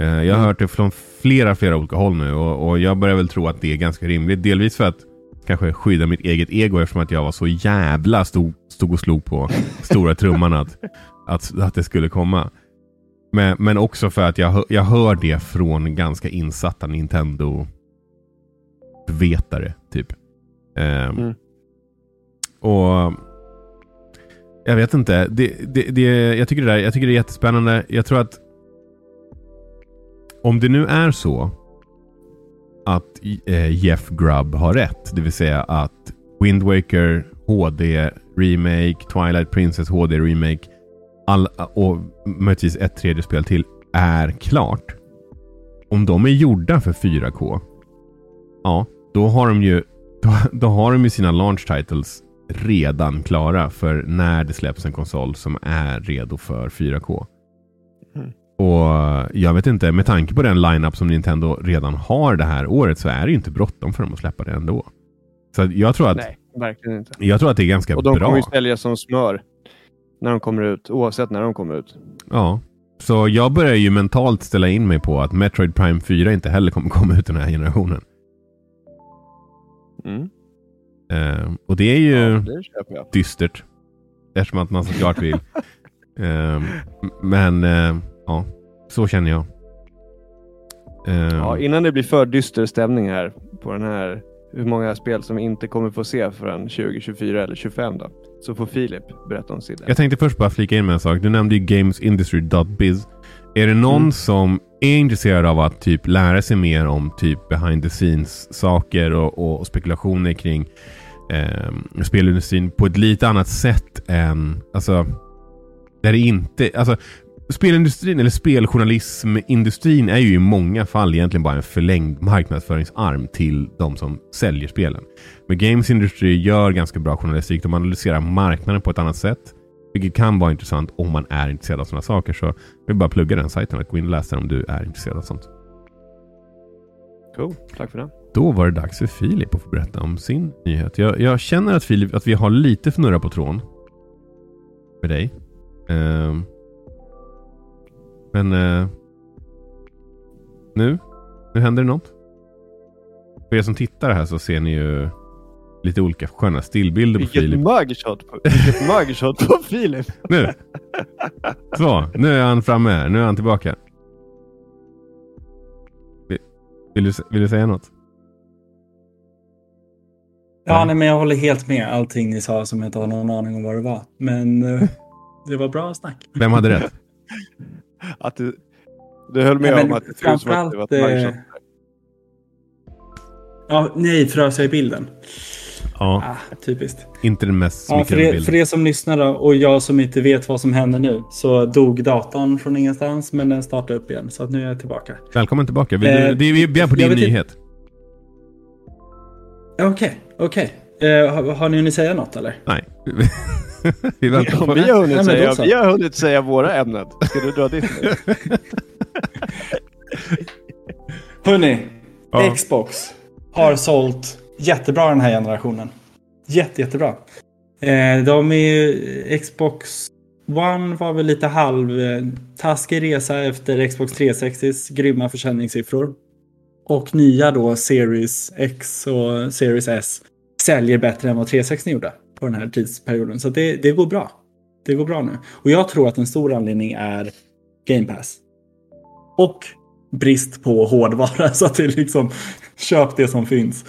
Eh, jag har mm. hört det från flera, flera olika håll nu och, och, jag börjar väl tro att det är ganska rimligt. Delvis för att kanske skydda mitt eget ego eftersom att jag var så jävla stod, stod och slog på stora trumman att, att, att det skulle komma. Men, men också för att jag, jag hör det från ganska insatta Nintendo-vetare. Typ. Um, mm. Och jag vet inte. Det, det, det, jag, tycker det där, jag tycker det är jättespännande. Jag tror att om det nu är så att eh, Jeff Grubb har rätt, det vill säga att Wind Waker HD Remake, Twilight Princess HD Remake all, och möjligtvis ett tredje spel till är klart. Om de är gjorda för 4K, ja, då har de ju, då, då har de ju sina launch titles redan klara för när det släpps en konsol som är redo för 4K. Mm. Och jag vet inte, med tanke på den lineup som Nintendo redan har det här året så är det ju inte bråttom för dem att släppa det ändå. Så jag tror att... Nej, verkligen inte. Jag tror att det är ganska bra. Och de bra. kommer ju sälja som smör när de kommer ut, oavsett när de kommer ut. Ja, så jag börjar ju mentalt ställa in mig på att Metroid Prime 4 inte heller kommer komma ut den här generationen. Mm. Uh, och det är ju ja, det dystert. Eftersom att man såklart vill. uh, men uh, ja, så känner jag. Ja, innan det blir för dyster stämning här på den här hur många spel som vi inte kommer få se förrän 2024 eller 2025 då. Så får Filip berätta om sitt. Jag tänkte först bara flika in med en sak. Du nämnde ju gamesindustry.biz. Är det någon mm. som är intresserad av att typ lära sig mer om typ behind the scenes saker och, och spekulationer kring eh, spelindustrin på ett lite annat sätt än, alltså, där det inte, alltså spelindustrin, eller speljournalismindustrin är ju i många fall egentligen bara en förlängd marknadsföringsarm till de som säljer spelen. Men Games Industry gör ganska bra journalistik. De analyserar marknaden på ett annat sätt. Vilket kan vara intressant om man är intresserad av sådana saker. Så jag vill bara plugga den sajten och gå in och läsa den om du är intresserad av sånt. Cool, tack för det. Då var det dags för Filip att få berätta om sin nyhet. Jag, jag känner att Filip, att vi har lite fnurra på tråden. Med dig. Um, men uh, nu, nu händer det något. För er som tittar här så ser ni ju lite olika sköna stillbilder på Filip. Vilket mugshot på, vilket mugshot på Filip. nu. Så, nu är han framme. Nu är han tillbaka. Vill, vill, du, vill du säga något? Ja, nej, men jag håller helt med allting ni sa som jag inte har någon aning om vad det var. Men uh, det var bra snack. Vem hade rätt? att du, du höll med nej, om att det såg som att det var ett mugshot. Ja, nej, frös jag i bilden. Ja. Ah, typiskt. Inte den mest ja, för, er, för er som lyssnar då, och jag som inte vet vad som händer nu så dog datorn från ingenstans men den startade upp igen. Så att nu är jag tillbaka. Välkommen tillbaka. Vi, eh, det, vi är på din nyhet. Okej, okay, okej. Okay. Eh, har, har ni hunnit säga något eller? Nej. vi väntar på vi, har hunnit säga, vi har hunnit säga våra ämnen. Ska du dra ditt nu? Hörni, ja. Xbox har sålt jättebra den här generationen. Jätte, jättebra. Eh, de är ju, Xbox One var väl lite halv eh, taskig resa efter Xbox 360s grymma försäljningssiffror. Och nya då Series X och Series S säljer bättre än vad 360 gjorde på den här tidsperioden. Så det, det går bra. Det går bra nu. Och jag tror att en stor anledning är Game Pass. Och brist på hårdvara så att det liksom köp det som finns.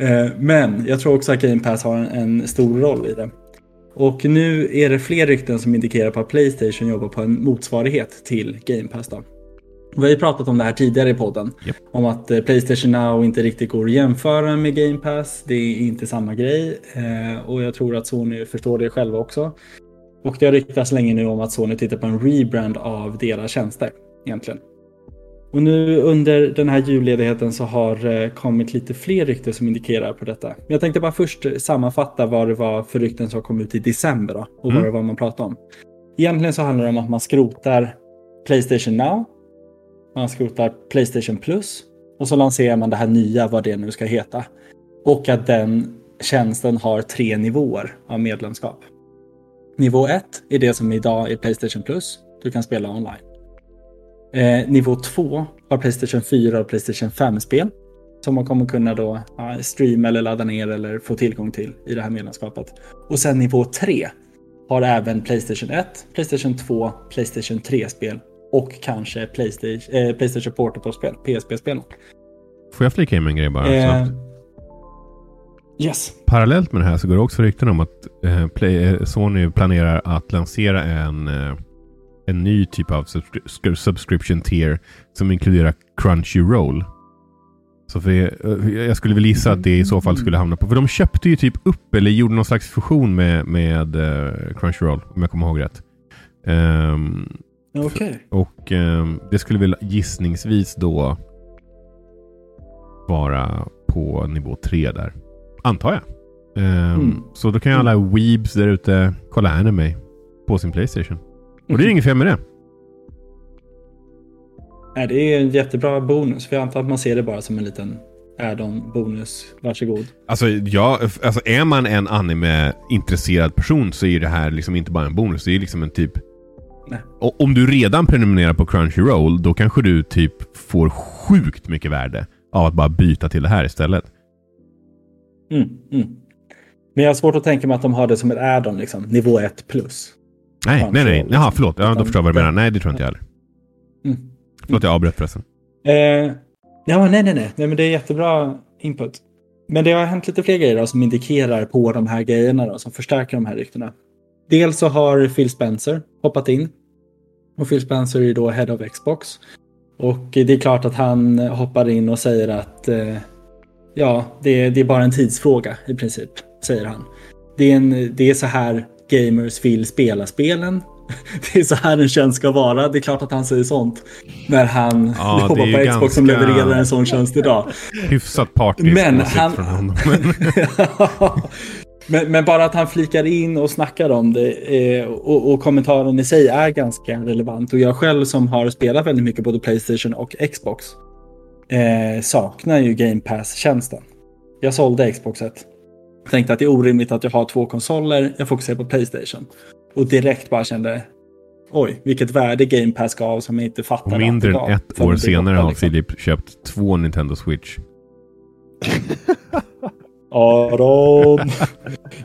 Eh, men jag tror också att Game Pass har en, en stor roll i det. Och nu är det fler rykten som indikerar på att Playstation jobbar på en motsvarighet till Game Pass. Då. Vi har ju pratat om det här tidigare i podden. Yep. Om att eh, Playstation Now inte riktigt går att jämföra med Game Pass. Det är inte samma grej. Eh, och jag tror att Sony förstår det själva också. Och det har ryktats länge nu om att Sony tittar på en rebrand av deras tjänster. Egentligen. Och nu under den här julledigheten så har eh, kommit lite fler rykten som indikerar på detta. Jag tänkte bara först sammanfatta vad det var för rykten som kom ut i december då, och Mm. vad det var man pratade om. Egentligen så handlar det om att man skrotar Playstation Now, man skrotar Playstation Plus och så lanserar man det här nya, vad det nu ska heta. Och att den tjänsten har tre nivåer av medlemskap. Nivå 1 är det som idag är Playstation Plus. Du kan spela online. Eh, nivå 2 har Playstation 4 och Playstation 5-spel. Som man kommer kunna då ja, streama eller ladda ner eller få tillgång till i det här medlemskapet. Och sen nivå 3 har även Playstation 1, Playstation 2, Playstation 3-spel och kanske Playstation, eh, Playstation Portable-spel, PSP-spel. Får jag flika in med en grej bara? Eh, yes. Parallellt med det här så går det också rykten om att eh, Play, eh, Sony planerar att lansera en, eh, en ny typ av subscri- subscription tier som inkluderar Crunchyroll. Så för, eh, jag skulle väl gissa att det i så fall skulle hamna på... För de köpte ju typ upp eller gjorde någon slags fusion med, med Crunchyroll, om jag kommer ihåg rätt. Ehm, Okej. och ehm, det skulle väl gissningsvis då vara på nivå 3 där. Antar jag. Ehm, Mm. Så då kan ju alla weebs där ute kolla anime på sin Playstation. Och det är inget fel med det. Nej, det är en jättebra bonus. För jag antar att man ser det bara som en liten add-on bonus. Varsågod. Alltså, ja, alltså är man en anime-intresserad person så är det här liksom inte bara en bonus. Det är liksom en typ... Nej. O- Om du redan prenumererar på Crunchyroll, då kanske du typ får sjukt mycket värde av att bara byta till det här istället. Mm, mm. Men jag har svårt att tänka mig att de har det som ett add-on, liksom. Nivå 1 plus. Nej, nej, nej. Crunchyroll, Jaha, förlåt. Ja, då förstår jag vad du menar. Nej, det tror inte jag heller. Mm. Förlåt, jag avbröt förresten. Eh, ja, nej, nej, nej, nej. Men det är jättebra input. Men det har hänt lite fler grejer då, som indikerar på de här grejerna då, som förstärker de här ryktena. Dels så har Phil Spencer hoppat in. Och Phil Spencer är då Head of Xbox. Och det är klart att han hoppar in och säger att eh, ja, det, det är bara en tidsfråga i princip, säger han. Det är, en, det är så här gamers vill spela spelen. Det är så här en tjänst ska vara. Det är klart att han säger sånt. När han Ja, är jobbar på Xbox som levererar en sån tjänst idag. Hyfsat partisk Men han- från honom. men, men bara att han flikar in och snackar om det eh, och, och kommentaren i sig är ganska relevant. Och jag själv som har spelat väldigt mycket både Playstation och Xbox eh, saknar ju Game Pass-tjänsten. Jag sålde Xboxet. Tänkte att det är orimligt att jag har två konsoler. Jag fokuserar på Playstation. Och direkt bara kände oj, vilket värde Game Pass gav som jag inte fattade. Mindre det än ett år senare har liksom. Filip köpt två Nintendo Switch. Aron.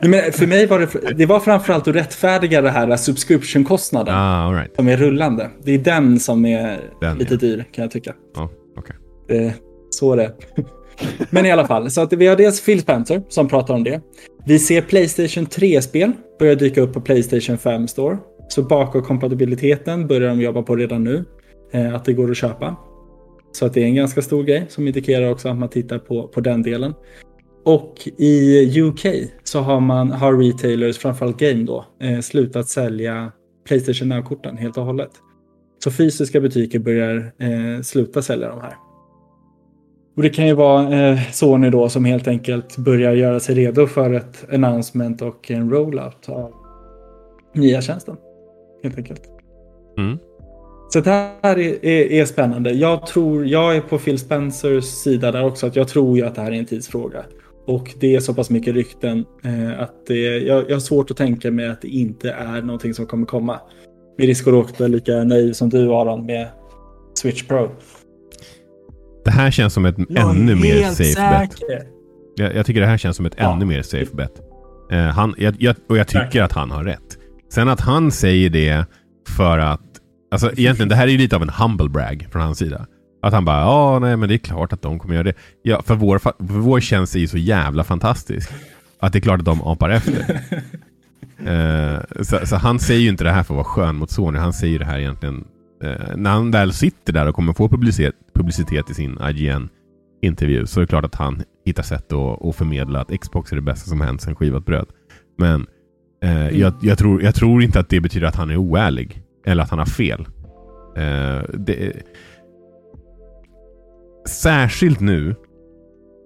Men för mig var det, det var framförallt att rättfärdiga det här subscription-kostnaden Ah, right. som är rullande. Det är den som är Den, lite ja. dyr kan jag tycka. Ja, okej. Det, så är det. Men i alla fall, så att vi har dels Phil Spencer som pratar om det. Vi ser Playstation 3-spel börja dyka upp på Playstation 5 Store. Så bakåtkompatibiliteten börjar de jobba på redan nu. Eh, att det går att köpa. Så att det är en ganska stor grej som indikerar också att man tittar på, på den delen. Och i UK så har man har retailers, framförallt Game då, eh, slutat sälja Playstation Now-korten helt och hållet. Så fysiska butiker börjar eh, sluta sälja de här. Och det kan ju vara eh, Sony då som helt enkelt börjar göra sig redo för ett announcement och en rollout av nya tjänsten. Helt enkelt. Mm. Så det här är, är, är spännande. Jag tror, jag är på Phil Spencers sida där också, att jag tror ju att det här är en tidsfråga. Och det är så pass mycket rykten eh, att det, jag, jag har svårt att tänka mig att det inte är någonting som kommer komma. Med risk att råka lika nöjd som du Aron med Switch Pro. Det här känns som ett ännu mer safe bet. säker. Jag, jag tycker det här känns som ett Ja. ännu mer safe bet. Eh, han, jag, jag, och jag tycker Verkligen. att han har rätt. Sen att han säger det för att... Alltså egentligen, det här är ju lite av en humble brag från hans sida. Att han bara, ja nej men det är klart att de kommer göra det. Ja, för vår, för vår tjänst är ju så jävla fantastisk. Att det är klart att de apar efter. uh, så, så, han säger ju inte det här för att vara skön mot Sony. Han säger det här egentligen uh, när han väl sitter där och kommer få publicitet, publicitet i sin IGN-intervju så är det klart att han hittar sätt att, att förmedla att Xbox är det bästa som hänt sedan skivat bröd. Men uh, mm. jag, jag, tror, jag tror inte att det betyder att han är oärlig. Eller att han har fel. det, Särskilt nu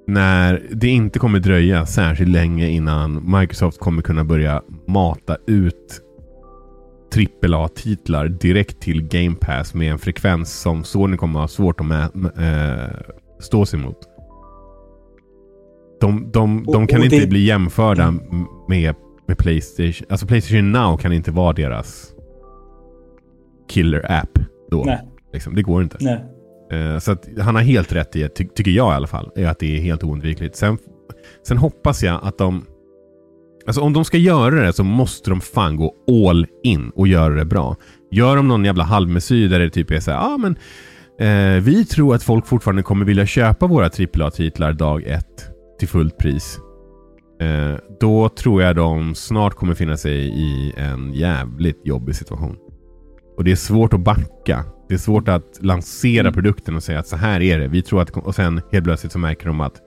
när det inte kommer dröja särskilt länge innan Microsoft kommer kunna börja mata ut AAA-titlar direkt till Game Pass med en frekvens som Sony kommer ha svårt att äh, stå sig mot. De, de, de och, kan och inte det... bli jämförda mm. med, med Playstation. Alltså Playstation Now kan inte vara deras killer app då. Liksom, det går inte. Nej. Eh, så att han har helt rätt i, ty tycker jag i alla fall, är att det är helt oundvikligt. Sen, sen hoppas jag att de... Alltså om de ska göra det så måste de fan gå all in och göra det bra. Gör de någon jävla halvmesyr där det typ är så ja ah, men eh, vi tror att folk fortfarande kommer vilja köpa våra AAA-titlar dag ett till fullt pris. Eh, då tror jag de snart kommer finna sig i en jävligt jobbig situation. Och det är svårt att backa det är svårt att lansera mm. produkten och säga att så här är det. Vi tror att, och sen helt plötsligt så märker de att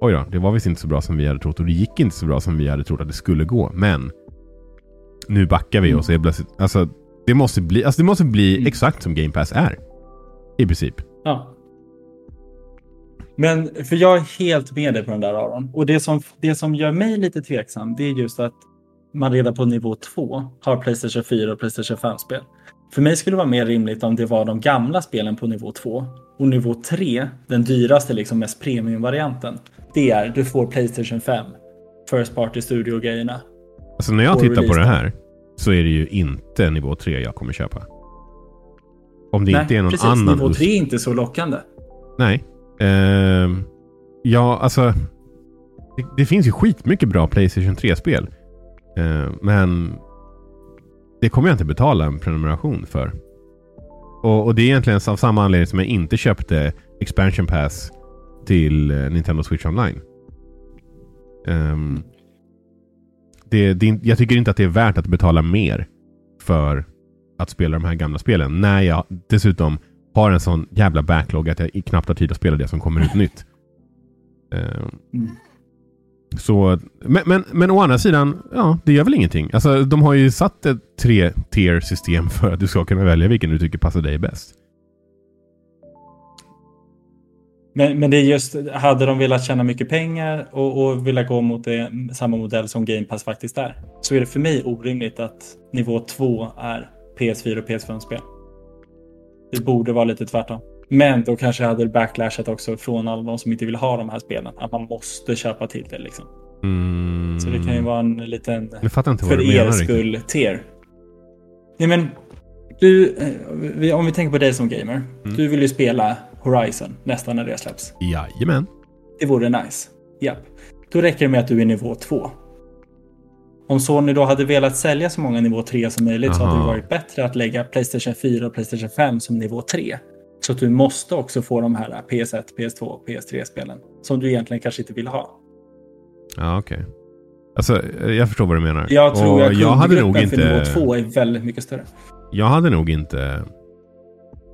oj då, det var visst inte så bra som vi hade trott och det gick inte så bra som vi hade trott att det skulle gå. Men nu backar vi mm. och så är plötsligt, alltså det måste bli, alltså, det måste bli mm. exakt som Game Pass är. I princip. Ja. Men för jag är helt med dig på den där Aron. Och det som, det som gör mig lite tveksam det är just att man redan på nivå 2 har Playstation 4 och Playstation 5-spel. För mig skulle det vara mer rimligt om det var de gamla spelen på nivå 2. Och nivå 3, den dyraste, liksom mest premiumvarianten, det är du får Playstation 5, First Party Studio-grejerna. Alltså när jag tittar på det här så är det ju inte nivå 3 jag kommer köpa. Om det Nej, inte är någon precis, annan... Nivå 3 är inte så lockande. Nej. Uh, ja, alltså... Det, det, finns ju skitmycket bra Playstation 3-spel. Uh, men det kommer jag inte betala en prenumeration för. Och, och, det är egentligen av samma anledning som jag inte köpte expansion pass till eh, Nintendo Switch Online. Um, det, det, jag tycker inte att det är värt att betala mer för att spela de här gamla spelen. När jag dessutom har en sån jävla backlog att jag knappt har tid att spela det som kommer ut nytt. Um, så, men, men, men å andra sidan, ja, det gör väl ingenting. Alltså, de har ju satt ett tre-tier-system för att du ska kunna välja vilken du tycker passar dig bäst. Men, men det är just, hade de velat tjäna mycket pengar och, och vilja gå mot det, samma modell som Game Pass faktiskt är, så är det för mig orimligt att nivå 2 är PS4 och PS5-spel. Det borde vara lite tvärtom. Men då kanske jag hade backlashat också från alla de som inte vill ha de här spelen. Att man måste köpa till det liksom. Mm. Så det kan ju vara en liten, för er skull, tier. Nej men, du, eh, om vi tänker på dig som gamer. Mm. Du vill ju spela Horizon nästan när det släpps. Jajamän. Det vore nice. Japp. Då räcker det med att du är nivå 2. Om Sony då hade velat sälja så många nivå 3 som möjligt Aha. så hade det varit bättre att lägga Playstation 4 och Playstation 5 som nivå 3. Så att du måste också få de här PS1, PS2, PS3-spelen. Som du egentligen kanske inte vill ha. Ja, okej. Okay. Alltså, jag förstår vad du menar. Jag tror att jag hade nog inte... för nivå 2 är väldigt mycket större. Jag hade nog inte...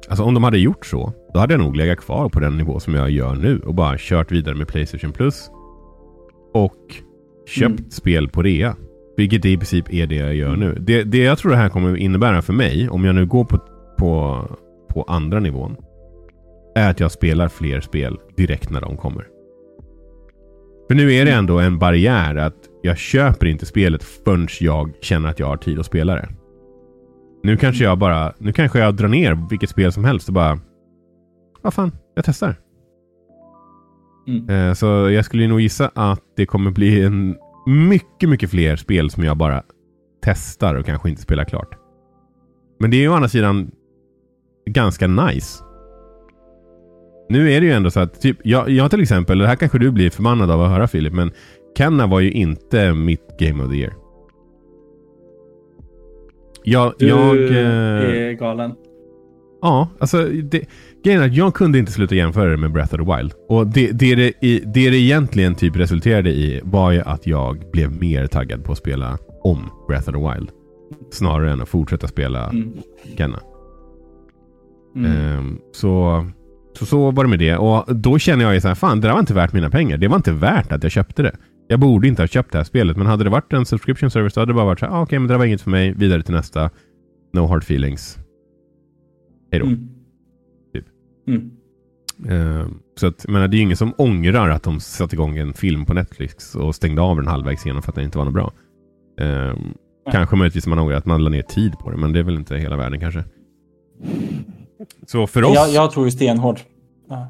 Alltså om de hade gjort så, då hade jag nog legat kvar på den nivå som jag gör nu och bara kört vidare med Playstation Plus. Och köpt mm. spel på rea. Vilket i princip är det jag gör nu. Det, det jag tror det här kommer innebära för mig, om jag nu går på, på på andra nivån är att jag spelar fler spel direkt när de kommer. För nu är det ändå en barriär att jag köper inte spelet förrän jag känner att jag har tid att spela det. Nu kanske jag bara, nu kanske jag drar ner vilket spel som helst och bara, vad fan, jag testar. Mm. Eh, så jag skulle nog gissa att det kommer bli en mycket, mycket fler spel som jag bara testar och kanske inte spelar klart. Men det är ju å andra sidan ganska nice. Nu är det ju ändå så att, typ, jag, jag till exempel, det här kanske du blir förbannad av att höra Filip, men Kenna var ju inte mitt Game of the Year. Jag, du jag, eh, är galen. Ja, alltså det, grejen är att jag kunde inte sluta jämföra det med Breath of the Wild. Och det det, det, det, det egentligen typ resulterade i var ju att jag blev mer taggad på att spela om Breath of the Wild. Snarare än att fortsätta spela Mm. Kenna. Mm. Ehm, så, så så var det med det. Och då känner jag ju så här, fan det där var inte värt mina pengar. Det var inte värt att jag köpte det. Jag borde inte ha köpt det här spelet. Men hade det varit en subscription service då hade det bara varit så här, ah, okej men det där var inget för mig. Vidare till nästa. No hard feelings. Hej då. Mm. Typ. Mm. Ehm, så att, menar, det är ju ingen som ångrar att de satte igång en film på Netflix och stängde av den halvvägs igenom för att den inte var något bra. Ehm, kanske möjligtvis man ångrar att man la ner tid på det, men det är väl inte hela världen kanske. Så för oss, Jag, jag tror ju stenhårt. Ja.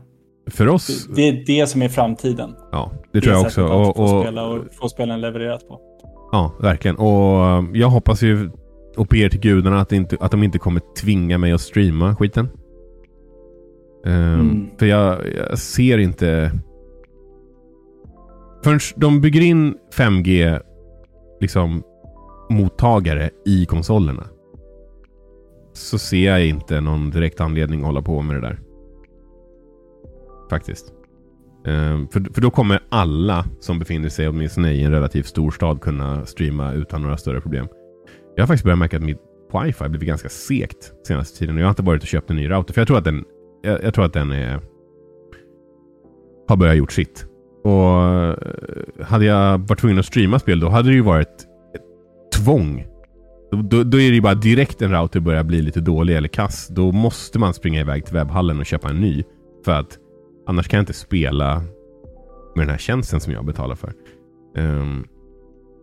för oss Det är det som är framtiden. ja, det tror jag också. att Och, få, och, spela och få spelen levererat på. ja, verkligen. Och eh, jag hoppas ju och ber till gudarna att, inte, att de inte kommer tvinga mig att streama skiten. Ehm, Mm. För jag, jag ser inte... Förrän de bygger in 5G liksom mottagare i konsolerna. Så ser jag inte någon direkt anledning att hålla på med det där. Faktiskt. Ehm, för, för då kommer alla som befinner sig åtminstone i en relativt stor stad kunna streama utan några större problem. Jag har faktiskt börjat märka att mitt wifi blivit ganska segt senaste tiden. Och jag har inte varit och köpt en ny router. För jag tror att den, jag, jag tror att den är, har börjat gjort sitt. Och eh, hade jag varit tvungen att streama spel då hade det ju varit ett tvång. Då, då, är det ju bara direkt en router börjar bli lite dålig eller kass. Då måste man springa iväg till webbhallen och köpa en ny. För att annars kan jag inte spela med den här tjänsten som jag betalar för. Um,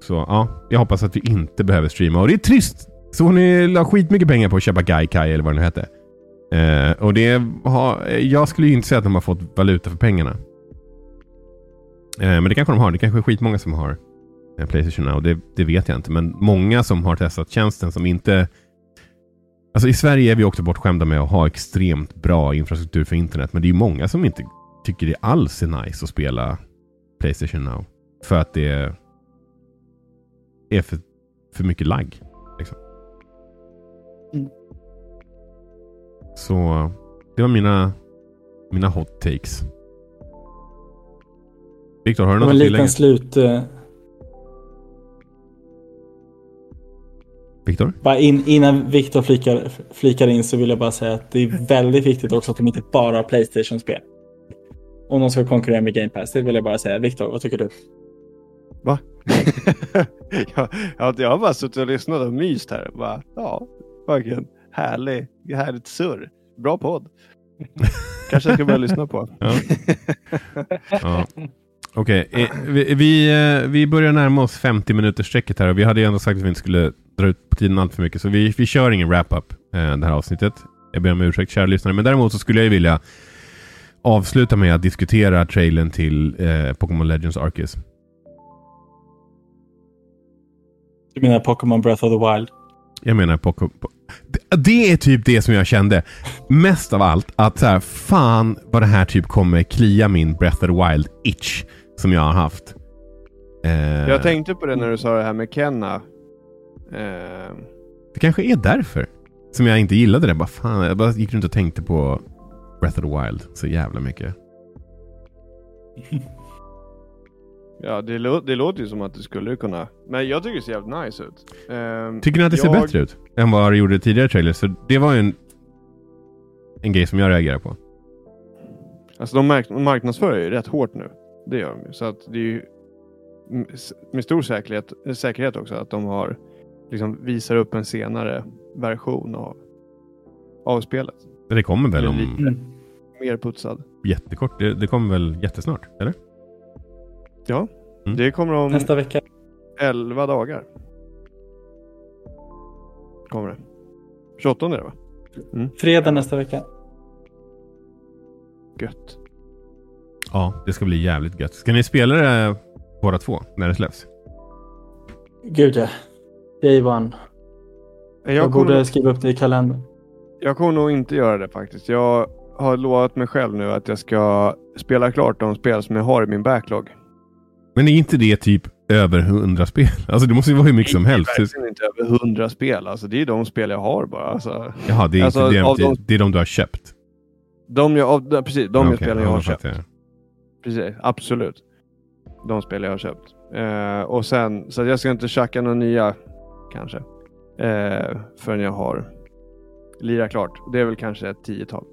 så ja, jag hoppas att vi inte behöver streama. Och det är trist! Så ni la skitmycket pengar på att köpa Gaikai eller vad det nu hette. Uh, och det har, jag skulle ju inte säga att de har fått valuta för pengarna. Uh, men det kanske de har. Det kanske är skitmånga som har Playstation Now. Det, det vet jag inte. Men många som har testat tjänsten som inte... Alltså i Sverige är vi också bortskämda med att ha extremt bra infrastruktur för internet. Men det är ju många som inte tycker det alls är nice att spela Playstation Now. För att det är för, för mycket lagg. Liksom. Mm. Så det var mina, mina hot takes. Viktor, har du något en att tillägga? liten slut... Viktor? In, innan Viktor flikar, flikar in så vill jag bara säga att det är väldigt viktigt också att de inte bara har Playstation-spel. Om de ska konkurrera med Game Pass. Det vill jag bara säga. Viktor, vad tycker du? Va? jag, jag, har bara suttit och lyssnat och myst här. Bara, ja, verkligen härlig, härligt surr. Bra podd. Kanske jag ska börja lyssna på. Ja. ja. Okej, eh, vi, vi, eh, vi börjar närma oss 50 minuters strecket här och vi hade ju ändå sagt att vi inte skulle dra ut på tiden allt för mycket. Så vi, vi kör ingen wrap-up eh, det här avsnittet. Jag ber om ursäkt kära lyssnare. Men däremot så skulle jag ju vilja avsluta med att diskutera trailern till eh, Pokémon Legends Arceus. Du menar Pokémon Breath of the Wild? Jag menar Pokémon... Det, det är typ det som jag kände mest av allt. Att så här, fan vad det här typ kommer klia min Breath of the Wild itch som jag har haft. Eh, Jag tänkte på det när du sa det här med Kenna. Eh, Det kanske är därför som jag inte gillade det. Bara, fan, jag bara gick runt och tänkte på Breath of the Wild så jävla mycket. ja, det, lå- det låter ju som att det skulle kunna. Men jag tycker det ser jävligt nice ut. Eh, Tycker ni att det ser jag- bättre ut än vad det gjorde i tidigare trailers? Så det var ju en, en grej som jag reagerar på. Alltså de, mark- marknadsför ju rätt hårt nu. Det gör de ju. Så att det är ju med stor säkerhet, säkerhet också att de har liksom visar upp en senare version av, av spelet. Det kommer väl om lite mer putsad. jättekort. Det, det kommer väl jättesnart? Eller? Ja, Mm. det kommer om Nästa vecka. 11 dagar. Kommer det. 28 är det va? Fredag nästa vecka. Gött. Ja, det ska bli jävligt gött. Ska ni spela det båda två när det släpps? Gud ja. Day one. Jag, borde skriva upp det i kalendern. jag kommer nog inte göra det faktiskt. Jag har lovat mig själv nu att jag ska spela klart de spel som jag har i min backlog. Men är inte det typ över hundra spel. Alltså det måste ju vara hur mycket som helst. Det är verkligen inte över hundra spel. Alltså, det är de spel jag har bara. Alltså, Jaha, det är, Alltså, inte, det, de- det är de du har köpt? de jag, av- precis, de Okej, spelen ja, jag har köpt. jag. Precis, absolut. De spel jag har köpt. Eh, och sen, så att jag ska inte tjacka några nya kanske. Eh, förrän jag har lirat klart. Det är väl kanske ett tiotal.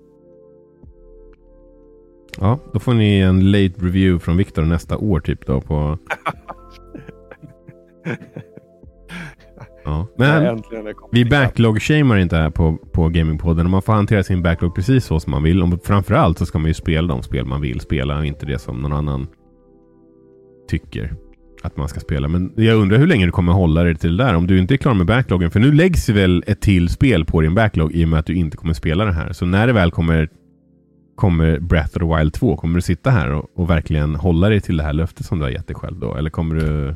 Ja, då får ni en late review från Viktor nästa år typ då på... Ja, men vi backlog-shamear inte här på, på Gamingpodden. Man får hantera sin backlog precis så som man vill. Och framförallt så ska man ju spela de spel man vill spela och inte det som någon annan tycker att man ska spela. Men jag undrar hur länge du kommer hålla dig till det där. Om du inte är klar med backloggen. För nu läggs väl ett till spel på din backlog i och med att du inte kommer spela det här. Så när det väl kommer, kommer Breath of the Wild 2, kommer du sitta här och, och verkligen hålla dig till det här löftet som du har gett dig själv då? Eller kommer du...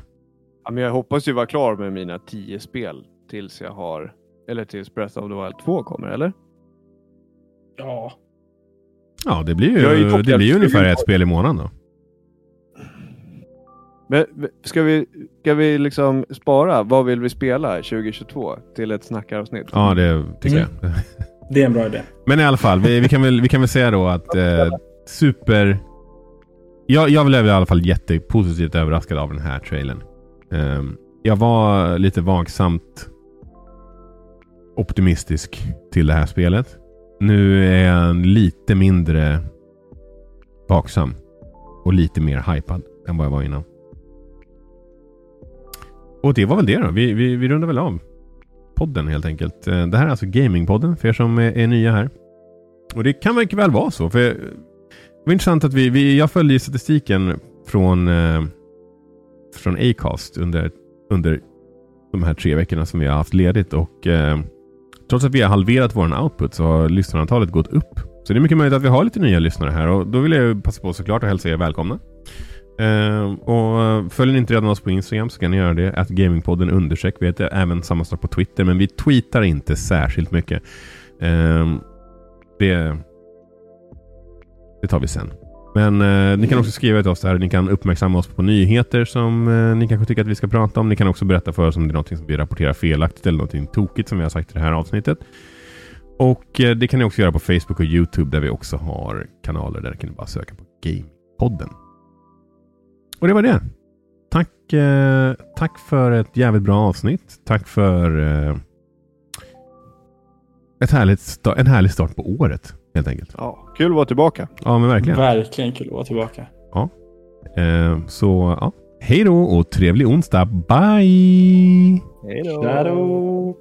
Ja, men jag hoppas ju vara klar med mina tio spel tills jag har, eller tills Breath of the Wild 2 kommer, eller? Ja. Ja, det blir ju, det blir ungefär ett spel i månaden då. Men ska vi, ska vi liksom spara vad vill vi spela 2022 till ett snackaravsnitt? Ja, det tycker Mm. jag. Det är en bra idé. Men i alla fall, vi, vi, kan, väl, vi kan väl säga då att eh, super... Jag, jag blev i alla fall jättepositivt överraskad av den här trailern. Ehm, jag var lite vagsamt optimistisk till det här spelet. Nu är jag lite mindre vaksam och lite mer hypad än vad jag var innan. Och det var väl det då. Vi, vi, vi rundar väl av podden helt enkelt. Eh, det här är alltså Gamingpodden för er som är, är nya här. Och det kan mycket väl vara så. För det var intressant att vi, vi jag följde statistiken från, eh, från Acast under, under de här tre veckorna som vi har haft ledigt. Och eh, trots att vi har halverat vår output så har lyssnarantalet gått upp. Så det är mycket möjligt att vi har lite nya lyssnare här och då vill jag passa på såklart att hälsa er välkomna. Uh, och eh, följer ni inte redan oss på Instagram så kan ni göra det. Att Gamingpodden understreck. Vi heter även samma sak på Twitter men vi tweetar inte särskilt mycket. Uh, det, det tar vi sen. Men eh, ni kan också skriva till oss där. Ni kan uppmärksamma oss på nyheter som eh, ni kanske tycker att vi ska prata om. Ni kan också berätta för oss om det är något som vi rapporterar felaktigt eller något tokigt som vi har sagt i det här avsnittet. Och eh, det kan ni också göra på Facebook och YouTube där vi också har kanaler. Där kan ni bara söka på Gamepodden. Och det var det. Tack, eh, tack för ett jävligt bra avsnitt. Tack för eh, ett härligt en härlig start på året. Helt enkelt. Ja, kul att vara tillbaka. Ja, men verkligen. Verkligen kul att vara tillbaka. Eh, så ja, hej då och trevlig onsdag. Bye! Hej då!